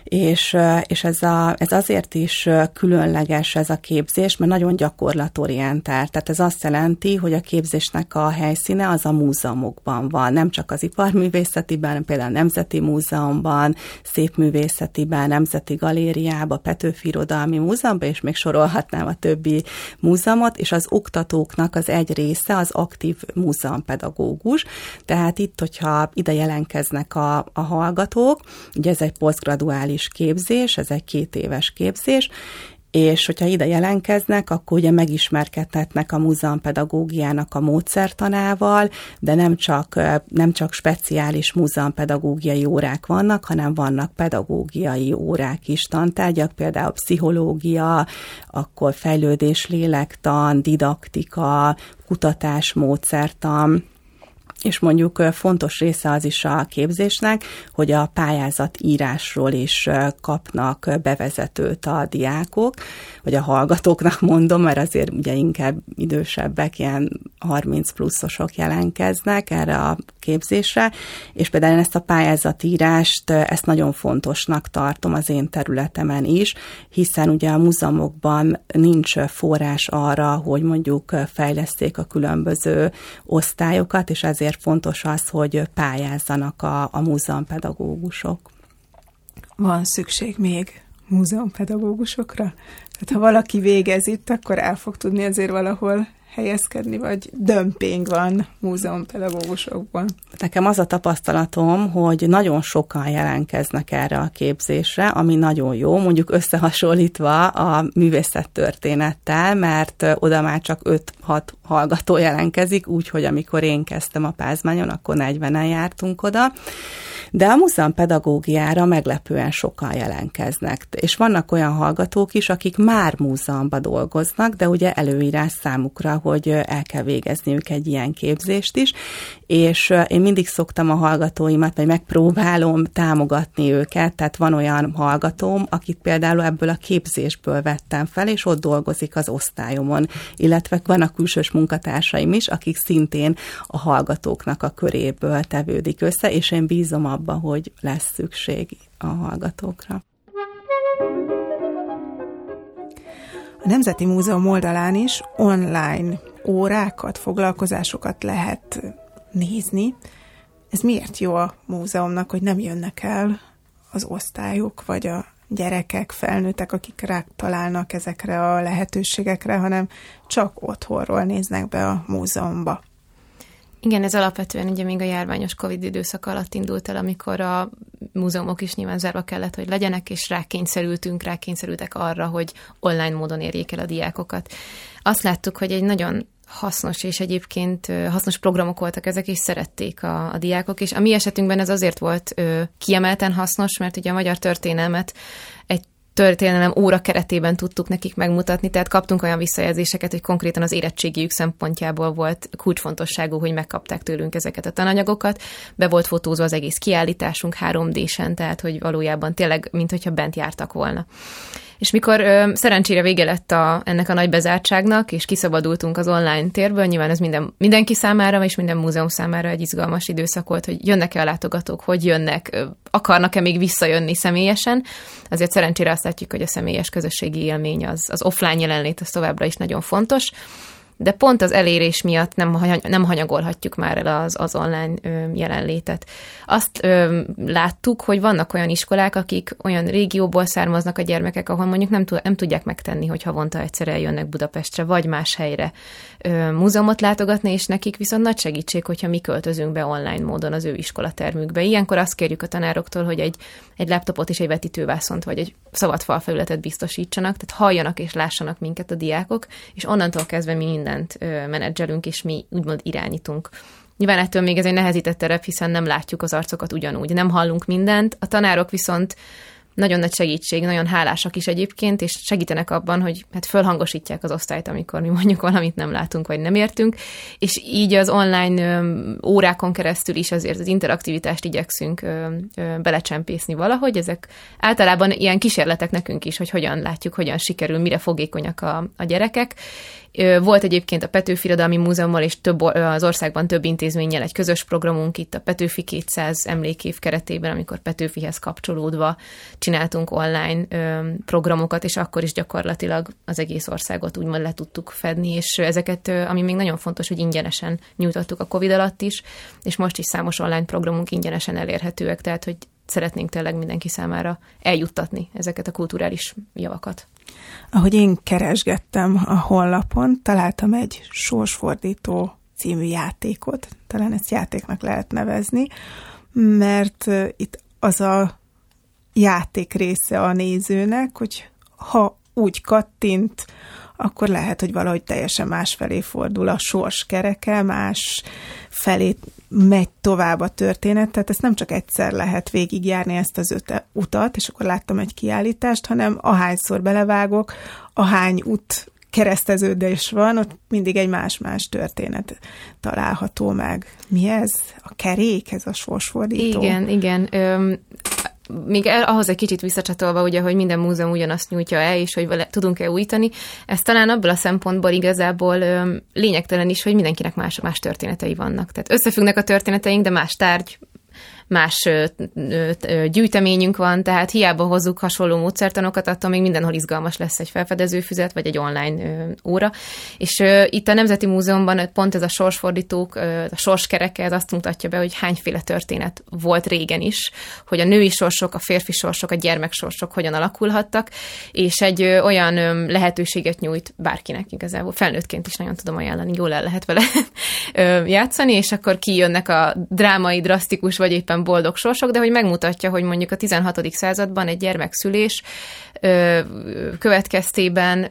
és, és ez, a, ez azért is különleges ez a képzés, mert nagyon gyakorlatorientált. Tehát ez azt jelenti, hogy a képzésnek a helyszíne az a múzeumokban van, nem csak az iparművészetiben, például a Nemzeti Múzeumban, Szépművészetiben, Nemzeti Galériában, Petőfi Irodalmi Múzeumban, és még sorolhatnám a többi múzeumot, és az oktatóknak az egy része az aktív múzeumpedagógus. Tehát itt, hogyha ide jelentkeznek a, a hallgatók, ugye ez egy posztgraduális duális képzés, ez egy két éves képzés, és hogyha ide jelentkeznek, akkor ugye megismerkedhetnek a múzeum pedagógiának a módszertanával, de nem csak, nem csak speciális múzeumpedagógiai órák vannak, hanem vannak pedagógiai órák is, tantárgyak, például pszichológia, akkor fejlődés, lélektan, didaktika, kutatás, módszertan, és mondjuk fontos része az is a képzésnek, hogy a pályázat írásról is kapnak bevezetőt a diákok, vagy a hallgatóknak mondom, mert azért ugye inkább idősebbek, ilyen 30 pluszosok jelentkeznek erre a képzésre, és például ezt a pályázatírást, ezt nagyon fontosnak tartom az én területemen is, hiszen ugye a múzeumokban nincs forrás arra, hogy mondjuk fejleszték a különböző osztályokat, és ezért fontos az, hogy pályázzanak a, a múzeumpedagógusok. Van szükség még múzeumpedagógusokra? Tehát ha valaki végez itt, akkor el fog tudni azért valahol helyezkedni, vagy dömping van múzeumpedagógusokban? Nekem az a tapasztalatom, hogy nagyon sokan jelentkeznek erre a képzésre, ami nagyon jó, mondjuk összehasonlítva a művészettörténettel, mert oda már csak 5-6 hallgató jelentkezik, úgyhogy amikor én kezdtem a Pázmányon, akkor 40-en jártunk oda, De a múzeum pedagógiára meglepően sokan jelentkeznek, és vannak olyan hallgatók is, akik már múzeumban dolgoznak, de ugye előírás számukra, hogy el kell végezniük egy ilyen képzést is, és én mindig szoktam a hallgatóimat, vagy megpróbálom támogatni őket, tehát van olyan hallgatóm, akit például ebből a képzésből vettem fel, és ott dolgozik az osztályomon, illetve vannak külsős munkatársaim is, akik szintén a hallgatóknak a köréből tevődik össze, és én bízom abba, hogy lesz szükség a hallgatókra. A Nemzeti Múzeum oldalán is online órákat, foglalkozásokat lehet nézni. Ez miért jó a múzeumnak, hogy nem jönnek el az osztályok, vagy a gyerekek, felnőttek, akik rá találnak ezekre a lehetőségekre, hanem csak otthonról néznek be a múzeumba. Igen, ez alapvetően ugye még a járványos Covid időszak alatt indult el, amikor a múzeumok is nyilván zárva kellett, hogy legyenek, és rákényszerültünk, rákényszerültek arra, hogy online módon érjék el a diákokat. Azt láttuk, hogy egy nagyon hasznos, és egyébként hasznos programok voltak ezek, és szerették a, a diákok, és a mi esetünkben ez azért volt ö, kiemelten hasznos, mert ugye a magyar történelmet egy történelem óra keretében tudtuk nekik megmutatni, tehát kaptunk olyan visszajelzéseket, hogy konkrétan az érettségiük szempontjából volt kulcsfontosságú, hogy megkapták tőlünk ezeket a tananyagokat. Be volt fotózva az egész kiállításunk 3D-sen, tehát hogy valójában tényleg, mint hogyha bent jártak volna. És mikor ö, szerencsére vége lett a, ennek a nagy bezártságnak, és kiszabadultunk az online térből, nyilván ez minden, mindenki számára, és minden múzeum számára egy izgalmas időszak volt, hogy jönnek-e a látogatók, hogy jönnek, akarnak-e még visszajönni személyesen. Azért szerencsére azt látjuk, hogy a személyes közösségi élmény, az, az offline jelenlét, az továbbra is nagyon fontos de pont az elérés miatt nem, nem hanyagolhatjuk már el az, az online jelenlétet. Azt ö, láttuk, hogy vannak olyan iskolák, akik olyan régióból származnak a gyermekek, ahol mondjuk nem, nem tudják megtenni, hogy havonta egyszer eljönnek Budapestre, vagy más helyre ö, múzeumot látogatni, és nekik viszont nagy segítség, hogyha mi költözünk be online módon az ő iskolatermükbe. Ilyenkor azt kérjük a tanároktól, hogy egy, egy laptopot és egy vetítővászont, vagy egy szabad falfelületet biztosítsanak, tehát halljanak és lássanak minket a diákok, és onnantól kezdve mi mindent menedzselünk, és mi úgymond irányítunk. Nyilván ettől még ez egy nehezített terep, hiszen nem látjuk az arcokat ugyanúgy, nem hallunk mindent. A tanárok viszont nagyon nagy segítség, nagyon hálásak is egyébként, és segítenek abban, hogy hát fölhangosítják az osztályt, amikor mi mondjuk valamit nem látunk, vagy nem értünk, és így az online órákon keresztül is azért az interaktivitást igyekszünk belecsempészni valahogy. Ezek általában ilyen kísérletek nekünk is, hogy hogyan látjuk, hogyan sikerül, mire fogékonyak a, a gyerekek, volt egyébként a Petőfi Irodalmi Múzeummal és több, az országban több intézménnyel egy közös programunk itt a Petőfi 200 emlékév keretében, amikor Petőfihez kapcsolódva csináltunk online programokat, és akkor is gyakorlatilag az egész országot úgymond le tudtuk fedni, és ezeket, ami még nagyon fontos, hogy ingyenesen nyújtottuk a Covid alatt is, és most is számos online programunk ingyenesen elérhetőek, tehát hogy szeretnénk tényleg mindenki számára eljuttatni ezeket a kulturális javakat. Ahogy én keresgettem a honlapon, találtam egy sorsfordító című játékot, talán ezt játéknak lehet nevezni, mert itt az a játék része a nézőnek, hogy ha úgy kattint, akkor lehet, hogy valahogy teljesen más felé fordul a sors kereke, más felé megy tovább a történet, tehát ezt nem csak egyszer lehet végigjárni ezt az öte, utat, és akkor láttam egy kiállítást, hanem ahányszor belevágok, ahány út kereszteződés van, ott mindig egy más-más történet található meg. Mi ez? A kerék, ez a sorsfordító? Igen, igen. Öm, még el, ahhoz egy kicsit visszacsatolva, ugye, hogy minden múzeum ugyanazt nyújtja el, és hogy vele tudunk-e újítani, ez talán abból a szempontból igazából ö, lényegtelen is, hogy mindenkinek más-más történetei vannak. Tehát összefüggnek a történeteink, de más tárgy, más gyűjteményünk van, tehát hiába hozzuk hasonló módszertanokat, attól még mindenhol izgalmas lesz egy felfedező füzet, vagy egy online óra. És itt a Nemzeti Múzeumban pont ez a sorsfordítók, a sorskereke, ez azt mutatja be, hogy hányféle történet volt régen is, hogy a női sorsok, a férfi sorsok, a gyermeksorsok hogyan alakulhattak, és egy olyan lehetőséget nyújt bárkinek igazából. Felnőttként is nagyon tudom ajánlani, jól el lehet vele játszani, és akkor kijönnek a drámai, drasztikus, vagy éppen ilyen boldog sorsok, de hogy megmutatja, hogy mondjuk a 16. században egy gyermekszülés következtében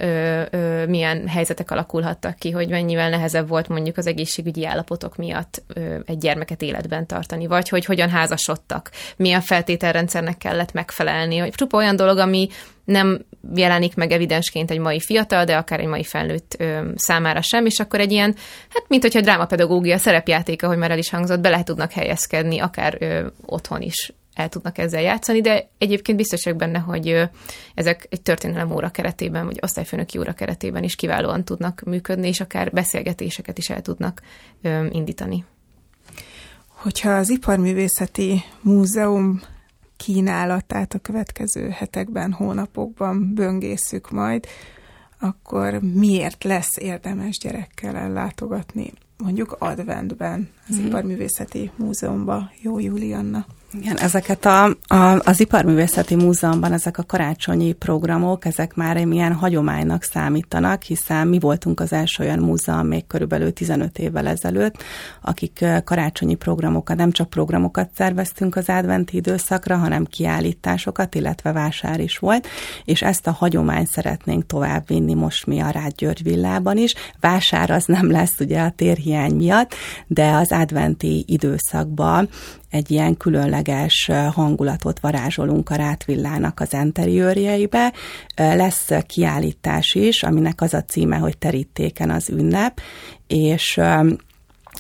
milyen helyzetek alakulhattak ki, hogy mennyivel nehezebb volt mondjuk az egészségügyi állapotok miatt egy gyermeket életben tartani, vagy hogy hogyan házasodtak, milyen feltételrendszernek kellett megfelelni, hogy csupa olyan dolog, ami nem jelenik meg evidensként egy mai fiatal, de akár egy mai felnőtt ö, számára sem, és akkor egy ilyen, hát mint hogyha drámapedagógia szerepjátéka, hogy már el is hangzott, bele tudnak helyezkedni, akár ö, otthon is el tudnak ezzel játszani, de egyébként biztos vagyok benne, hogy ezek egy történelem óra keretében, vagy osztályfőnöki óra keretében is kiválóan tudnak működni, és akár beszélgetéseket is el tudnak indítani. Hogyha az Iparművészeti Múzeum kínálatát a következő hetekben, hónapokban böngészük majd, akkor miért lesz érdemes gyerekkel ellátogatni mondjuk adventben az mm. Iparművészeti Múzeumban, Jó Julianna? Igen, ezeket a, a, az Iparművészeti Múzeumban ezek a karácsonyi programok, ezek már milyen hagyománynak számítanak, hiszen mi voltunk az első olyan múzeum még körülbelül 15 évvel ezelőtt, akik karácsonyi programokat, nem csak programokat szerveztünk az adventi időszakra, hanem kiállításokat, illetve vásár is volt, és ezt a hagyományt szeretnénk továbbvinni most mi a Rád György villában is. Vásár az nem lesz ugye a térhiány miatt, de az adventi időszakban egy ilyen különleges hangulatot varázsolunk a rátvillának az enteriőrjeibe. Lesz kiállítás is, aminek az a címe, hogy terítéken az ünnep, és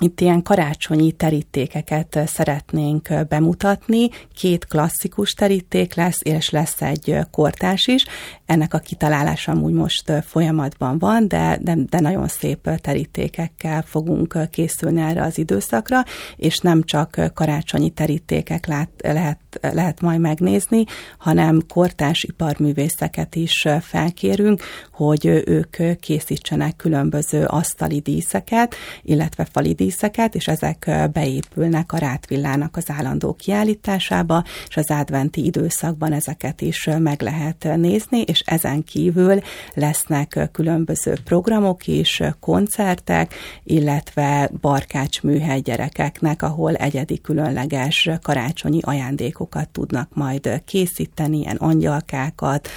itt ilyen karácsonyi terítékeket szeretnénk bemutatni. Két klasszikus teríték lesz, és lesz egy kortás is. Ennek a kitalálása úgy most folyamatban van, de, de, de nagyon szép terítékekkel fogunk készülni erre az időszakra, és nem csak karácsonyi terítékek lát, lehet, lehet majd megnézni, hanem kortás iparművészeket is felkérünk, hogy ők készítsenek különböző asztali díszeket, illetve fali díszeket, és ezek beépülnek a Rátvillának az állandó kiállításába, és az adventi időszakban ezeket is meg lehet nézni, és ezen kívül lesznek különböző programok is, koncertek, illetve barkács műhely gyerekeknek, ahol egyedi különleges karácsonyi ajándékokat tudnak majd készíteni, ilyen angyalkákat,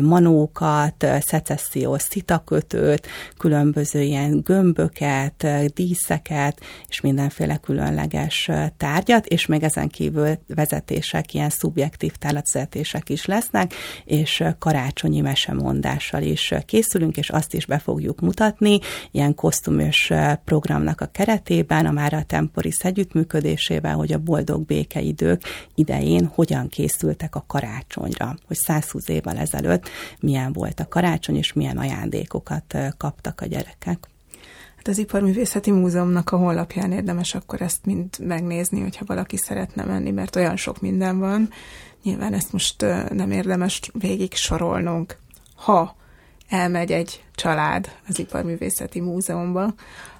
manókat, szecessziós szitakötőt, különböző ilyen gömböket, díszeket, és mindenféle különleges tárgyat, és még ezen kívül vezetések, ilyen szubjektív tárlatvezetések is lesznek, és karácsonyi mesemondással is készülünk, és azt is be fogjuk mutatni, ilyen kosztümös programnak a keretében, a már a Temporis együttműködésével, hogy a boldog békeidők idején hogyan készültek a karácsonyra, hogy 120 évvel ezelőtt milyen volt a karácsony, és milyen ajándékokat kaptak a gyerekek. Hát az Iparművészeti Múzeumnak a honlapján érdemes akkor ezt mind megnézni, hogyha valaki szeretne menni, mert olyan sok minden van. Nyilván ezt most nem érdemes végig sorolnunk. Ha elmegy egy család az Iparművészeti Múzeumba,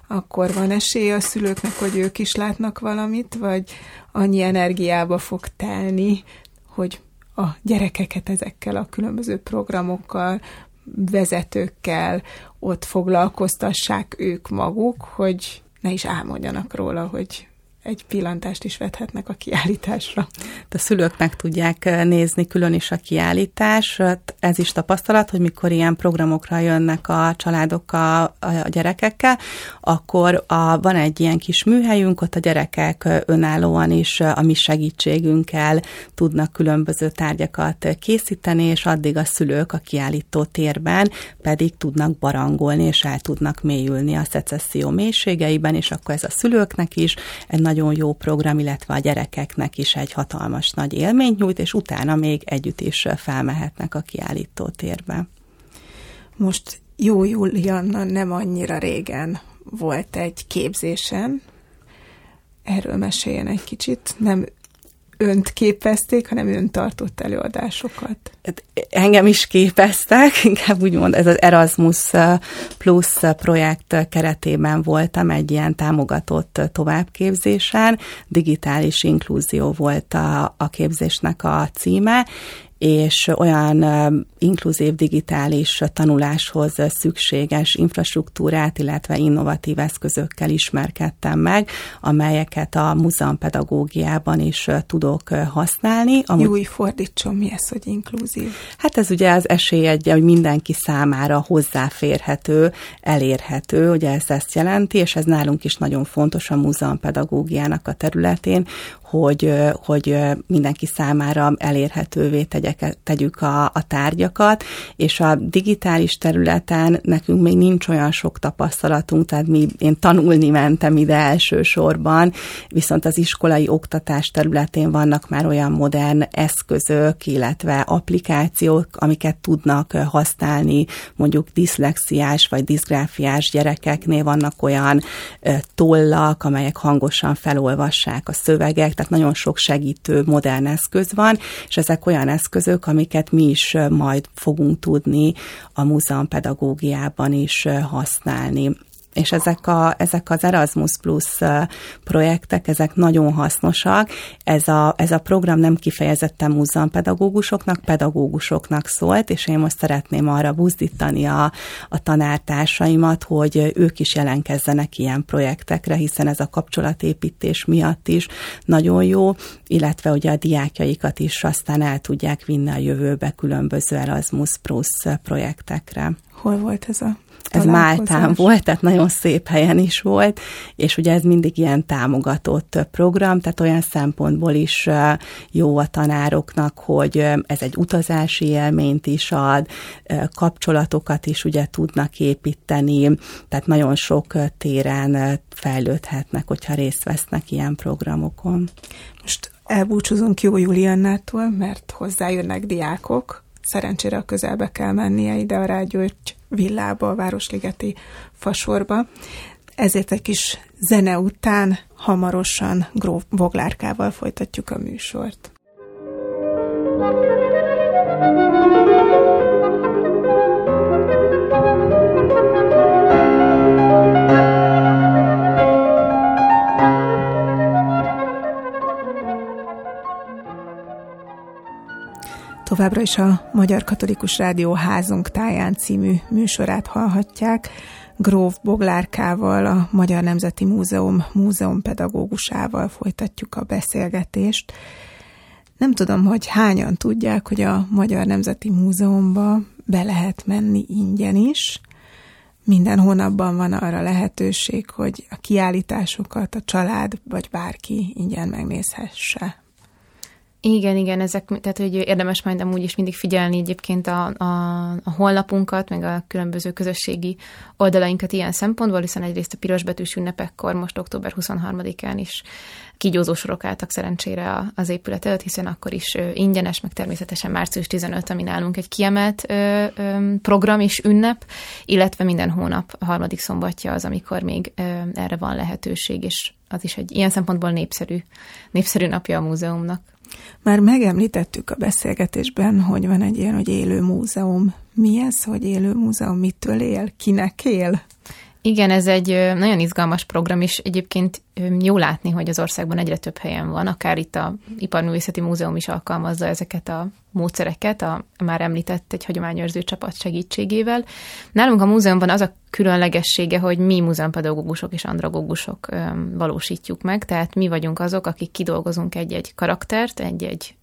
akkor van esély a szülőknek, hogy ők is látnak valamit, vagy annyi energiába fog telni, hogy a gyerekeket ezekkel a különböző programokkal, vezetőkkel ott foglalkoztassák ők maguk, hogy ne is álmodjanak róla, hogy egy pillantást is vethetnek a kiállításra. A szülők meg tudják eh, nézni külön is a kiállítás. Ez is tapasztalat, hogy mikor ilyen programokra jönnek a családok a, a gyerekekkel, akkor a, van egy ilyen kis műhelyünk, ott a gyerekek eh, önállóan is eh, a mi segítségünkkel tudnak különböző tárgyakat készíteni, és addig a szülők a kiállító térben pedig tudnak barangolni, és el tudnak mélyülni a szecesszió mélységeiben, és akkor ez a szülőknek is egy nagy nagyon jó program, illetve a gyerekeknek is egy hatalmas nagy élményt nyújt, és utána még együtt is felmehetnek a kiállító térbe. Most jó Julianna nem annyira régen volt egy képzésen, erről meséljen egy kicsit. Nem önt képezték, hanem ön tartott előadásokat. Hát, engem is képeztek, inkább úgymond ez az Erasmus Plus projekt keretében voltam egy ilyen támogatott továbbképzésen, digitális inkluzió volt a, a képzésnek a címe, és olyan inkluzív digitális tanuláshoz szükséges infrastruktúrát, illetve innovatív eszközökkel ismerkedtem meg, amelyeket a múzeumpedagógiában is tudok használni. Amúgy, Jó, fordítson, mi ez, hogy inkluzív? Hát ez ugye az esély egy, hogy mindenki számára hozzáférhető, elérhető, ugye ez ezt jelenti, és ez nálunk is nagyon fontos a múzeumpedagógiának a területén, hogy, hogy mindenki számára elérhetővé tegyek, tegyük a, a tárgyakat, és a digitális területen nekünk még nincs olyan sok tapasztalatunk, tehát mi, én tanulni mentem ide elsősorban, viszont az iskolai oktatás területén vannak már olyan modern eszközök, illetve applikációk, amiket tudnak használni mondjuk diszlexiás vagy diszgráfiás gyerekeknél vannak olyan tollak, amelyek hangosan felolvassák a szövegek, tehát nagyon sok segítő modern eszköz van, és ezek olyan eszközök, amiket mi is majd fogunk tudni a múzeum pedagógiában is használni és ezek, a, ezek az Erasmus Plus projektek, ezek nagyon hasznosak. Ez a, ez a program nem kifejezetten múzeumpedagógusoknak, pedagógusoknak szólt, és én most szeretném arra buzdítani a, a tanártársaimat, hogy ők is jelenkezzenek ilyen projektekre, hiszen ez a kapcsolatépítés miatt is nagyon jó, illetve ugye a diákjaikat is aztán el tudják vinni a jövőbe különböző Erasmus Plus projektekre. Hol volt ez a ez Máltán volt, tehát nagyon szép helyen is volt, és ugye ez mindig ilyen támogatott program, tehát olyan szempontból is jó a tanároknak, hogy ez egy utazási élményt is ad, kapcsolatokat is ugye tudnak építeni, tehát nagyon sok téren fejlődhetnek, hogyha részt vesznek ilyen programokon. Most elbúcsúzunk jó Juliannától, mert hozzájönnek diákok, szerencsére a közelbe kell mennie ide a Rágyőrgy villába, a Városligeti fasorba. Ezért egy kis zene után hamarosan Gróf Boglárkával folytatjuk a műsort. Továbbra is a Magyar Katolikus Rádió Házunk táján című műsorát hallhatják. Gróf Boglárkával, a Magyar Nemzeti Múzeum múzeum pedagógusával folytatjuk a beszélgetést. Nem tudom, hogy hányan tudják, hogy a Magyar Nemzeti Múzeumba be lehet menni ingyen is. Minden hónapban van arra lehetőség, hogy a kiállításokat a család vagy bárki ingyen megnézhesse. Igen, igen, ezek, tehát hogy érdemes majd amúgy is mindig figyelni egyébként a, a, a honlapunkat, meg a különböző közösségi oldalainkat ilyen szempontból, hiszen egyrészt a pirosbetűs ünnepekkor most október 23-án is kígyózó sorok álltak szerencsére az épület előtt, hiszen akkor is ingyenes, meg természetesen március 15, ami nálunk egy kiemelt program és ünnep, illetve minden hónap a harmadik szombatja az, amikor még erre van lehetőség, és az is egy ilyen szempontból népszerű, népszerű napja a múzeumnak. Már megemlítettük a beszélgetésben, hogy van egy ilyen, hogy élő múzeum. Mi ez, hogy élő múzeum? Mitől él? Kinek él? Igen, ez egy nagyon izgalmas program, és egyébként jó látni, hogy az országban egyre több helyen van, akár itt a Iparművészeti Múzeum is alkalmazza ezeket a módszereket, a már említett egy hagyományőrző csapat segítségével. Nálunk a múzeumban az a különlegessége, hogy mi múzeumpedagógusok és andragógusok valósítjuk meg, tehát mi vagyunk azok, akik kidolgozunk egy-egy karaktert, egy-egy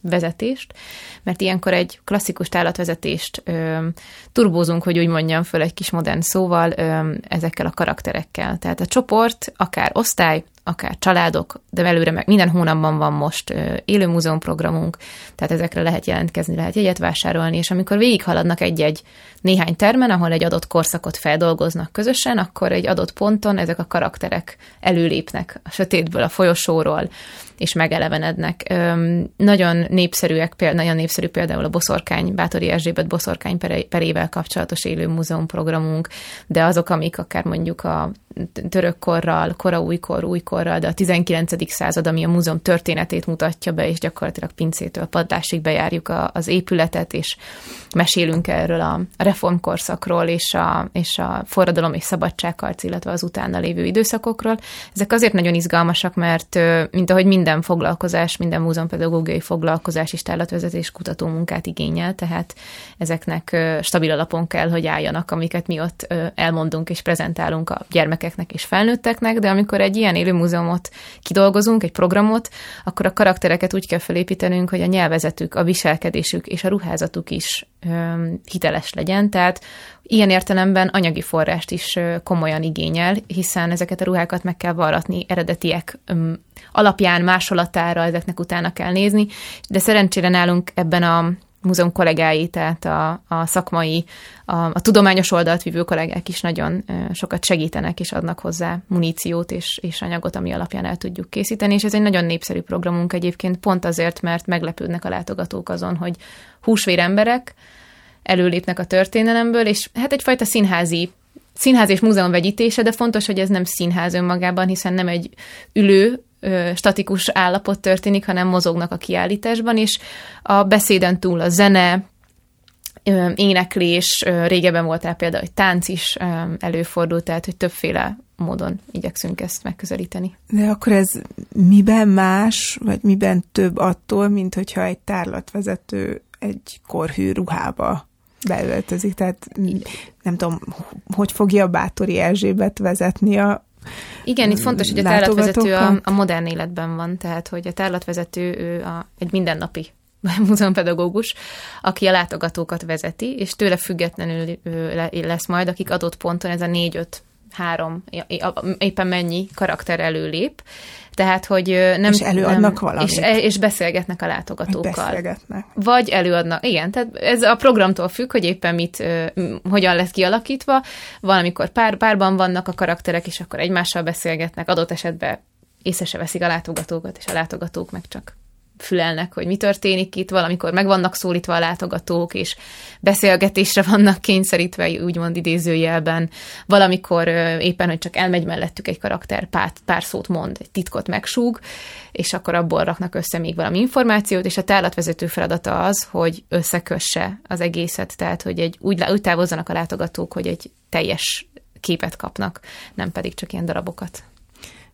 vezetést, mert ilyenkor egy klasszikus tálatvezetést ö, turbózunk, hogy úgy mondjam föl egy kis modern szóval, ö, ezekkel a karakterekkel. Tehát a csoport, akár osztály, akár családok, de előre meg minden hónapban van most élő múzeum programunk, tehát ezekre lehet jelentkezni, lehet jegyet vásárolni, és amikor végighaladnak egy-egy néhány termen, ahol egy adott korszakot feldolgoznak közösen, akkor egy adott ponton ezek a karakterek előlépnek a sötétből, a folyosóról, és megelevenednek. Nagyon népszerűek, például, nagyon népszerű például a Boszorkány, Bátori Erzsébet Boszorkány perével kapcsolatos élő múzeum programunk, de azok, amik akár mondjuk a török korral, kora újkor, újkor középkorral, de a 19. század, ami a múzeum történetét mutatja be, és gyakorlatilag pincétől padlásig bejárjuk a, az épületet, és mesélünk erről a reformkorszakról, és a, és a forradalom és szabadságharc, illetve az utána lévő időszakokról. Ezek azért nagyon izgalmasak, mert mint ahogy minden foglalkozás, minden múzeumpedagógiai foglalkozás és tárlatvezetés kutató munkát igényel, tehát ezeknek stabil alapon kell, hogy álljanak, amiket mi ott elmondunk és prezentálunk a gyermekeknek és felnőtteknek, de amikor egy ilyen élő múzeumot kidolgozunk, egy programot, akkor a karaktereket úgy kell felépítenünk, hogy a nyelvezetük, a viselkedésük és a ruházatuk is hiteles legyen, tehát ilyen értelemben anyagi forrást is komolyan igényel, hiszen ezeket a ruhákat meg kell varratni eredetiek alapján, másolatára, ezeknek utána kell nézni, de szerencsére nálunk ebben a múzeum kollégái, tehát a, a szakmai, a, a tudományos oldalt vívő kollégák is nagyon sokat segítenek és adnak hozzá muníciót és, és anyagot, ami alapján el tudjuk készíteni, és ez egy nagyon népszerű programunk egyébként, pont azért, mert meglepődnek a látogatók azon, hogy húsvér emberek előlépnek a történelemből, és hát egyfajta színházi színház és múzeum vegyítése, de fontos, hogy ez nem színház önmagában, hiszen nem egy ülő statikus állapot történik, hanem mozognak a kiállításban, és a beszéden túl a zene, éneklés, régebben voltál például, hogy tánc is előfordult, tehát hogy többféle módon igyekszünk ezt megközelíteni. De akkor ez miben más, vagy miben több attól, mint hogyha egy tárlatvezető egy korhű ruhába beöltözik, tehát nem tudom, hogy fogja a Bátori Erzsébet vezetni a igen, itt fontos, hogy a tárlatvezető a, a modern életben van, tehát hogy a tárlatvezető ő a, egy mindennapi múzeumpedagógus, aki a látogatókat vezeti, és tőle függetlenül lesz majd, akik adott ponton ez a négy-öt három, éppen mennyi karakter előlép, tehát, hogy nem... És előadnak nem, valamit. És, és beszélgetnek a látogatókkal. Beszélgetnek. Vagy előadnak, igen, tehát ez a programtól függ, hogy éppen mit, hogyan lesz kialakítva. Valamikor pár, párban vannak a karakterek, és akkor egymással beszélgetnek, adott esetben észre se veszik a látogatókat, és a látogatók meg csak fülelnek, hogy mi történik itt, valamikor meg vannak szólítva a látogatók, és beszélgetésre vannak kényszerítve, úgymond idézőjelben, valamikor éppen, hogy csak elmegy mellettük egy karakter, pár, pár szót mond, egy titkot megsúg, és akkor abból raknak össze még valami információt, és a tárlatvezető feladata az, hogy összekösse az egészet, tehát, hogy egy, úgy, úgy távozzanak a látogatók, hogy egy teljes képet kapnak, nem pedig csak ilyen darabokat.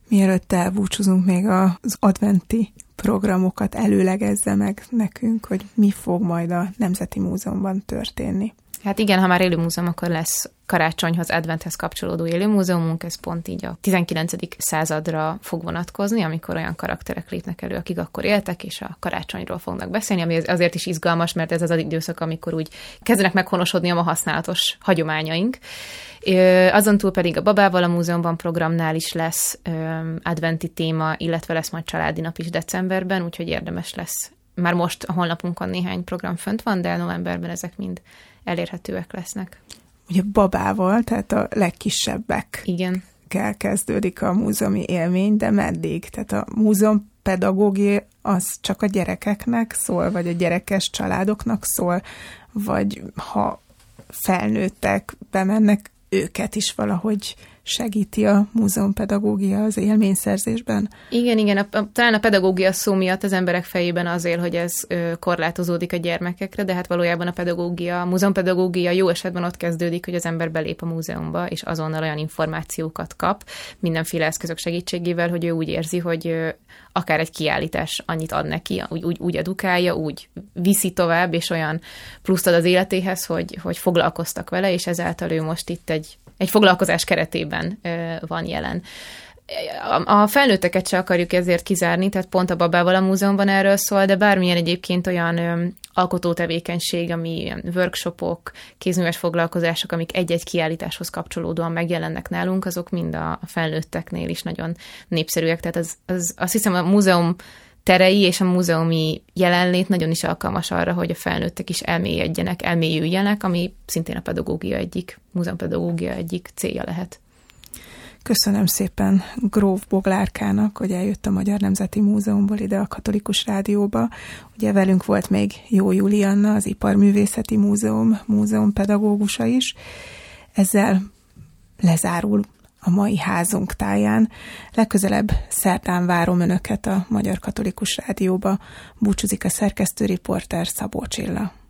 Mielőtt elbúcsúzunk még az adventi programokat előlegezze meg nekünk, hogy mi fog majd a Nemzeti Múzeumban történni. Hát igen, ha már élő múzeum, akkor lesz karácsonyhoz, adventhez kapcsolódó élő múzeumunk, ez pont így a 19. századra fog vonatkozni, amikor olyan karakterek lépnek elő, akik akkor éltek, és a karácsonyról fognak beszélni, ami azért is izgalmas, mert ez az az időszak, amikor úgy kezdenek meghonosodni a ma használatos hagyományaink. Azon túl pedig a Babával a múzeumban programnál is lesz adventi téma, illetve lesz majd családi nap is decemberben, úgyhogy érdemes lesz. Már most a honlapunkon néhány program fönt van, de novemberben ezek mind elérhetőek lesznek. Ugye babával, tehát a legkisebbek. Igen. Kell kezdődik a múzeumi élmény, de meddig? Tehát a múzeum pedagógia az csak a gyerekeknek szól, vagy a gyerekes családoknak szól, vagy ha felnőttek bemennek őket is valahogy segíti a múzeumpedagógia az élményszerzésben. Igen, igen, a, a, talán a pedagógia szó miatt az emberek fejében azért, hogy ez ö, korlátozódik a gyermekekre, de hát valójában a pedagógia, a múzeumpedagógia jó esetben ott kezdődik, hogy az ember belép a múzeumba, és azonnal olyan információkat kap, mindenféle eszközök segítségével, hogy ő úgy érzi, hogy ö, akár egy kiállítás annyit ad neki, úgy, úgy, úgy edukálja, úgy viszi tovább, és olyan pluszt ad az életéhez, hogy, hogy foglalkoztak vele, és ezáltal ő most itt egy egy foglalkozás keretében van jelen. A felnőtteket se akarjuk ezért kizárni, tehát pont a Babával a múzeumban erről szól, de bármilyen egyébként olyan alkotó tevékenység, ami workshopok, kézműves foglalkozások, amik egy-egy kiállításhoz kapcsolódóan megjelennek nálunk, azok mind a felnőtteknél is nagyon népszerűek. Tehát az, az, azt hiszem a múzeum terei és a múzeumi jelenlét nagyon is alkalmas arra, hogy a felnőttek is elmélyedjenek, elmélyüljenek, ami szintén a pedagógia egyik, múzeumpedagógia egyik célja lehet. Köszönöm szépen Gróf Boglárkának, hogy eljött a Magyar Nemzeti Múzeumból ide a Katolikus Rádióba. Ugye velünk volt még Jó Julianna, az Iparművészeti Múzeum múzeumpedagógusa is. Ezzel lezárul a mai házunk táján. Legközelebb szerdán várom Önöket a Magyar Katolikus Rádióba. Búcsúzik a szerkesztő riporter Szabó Csilla.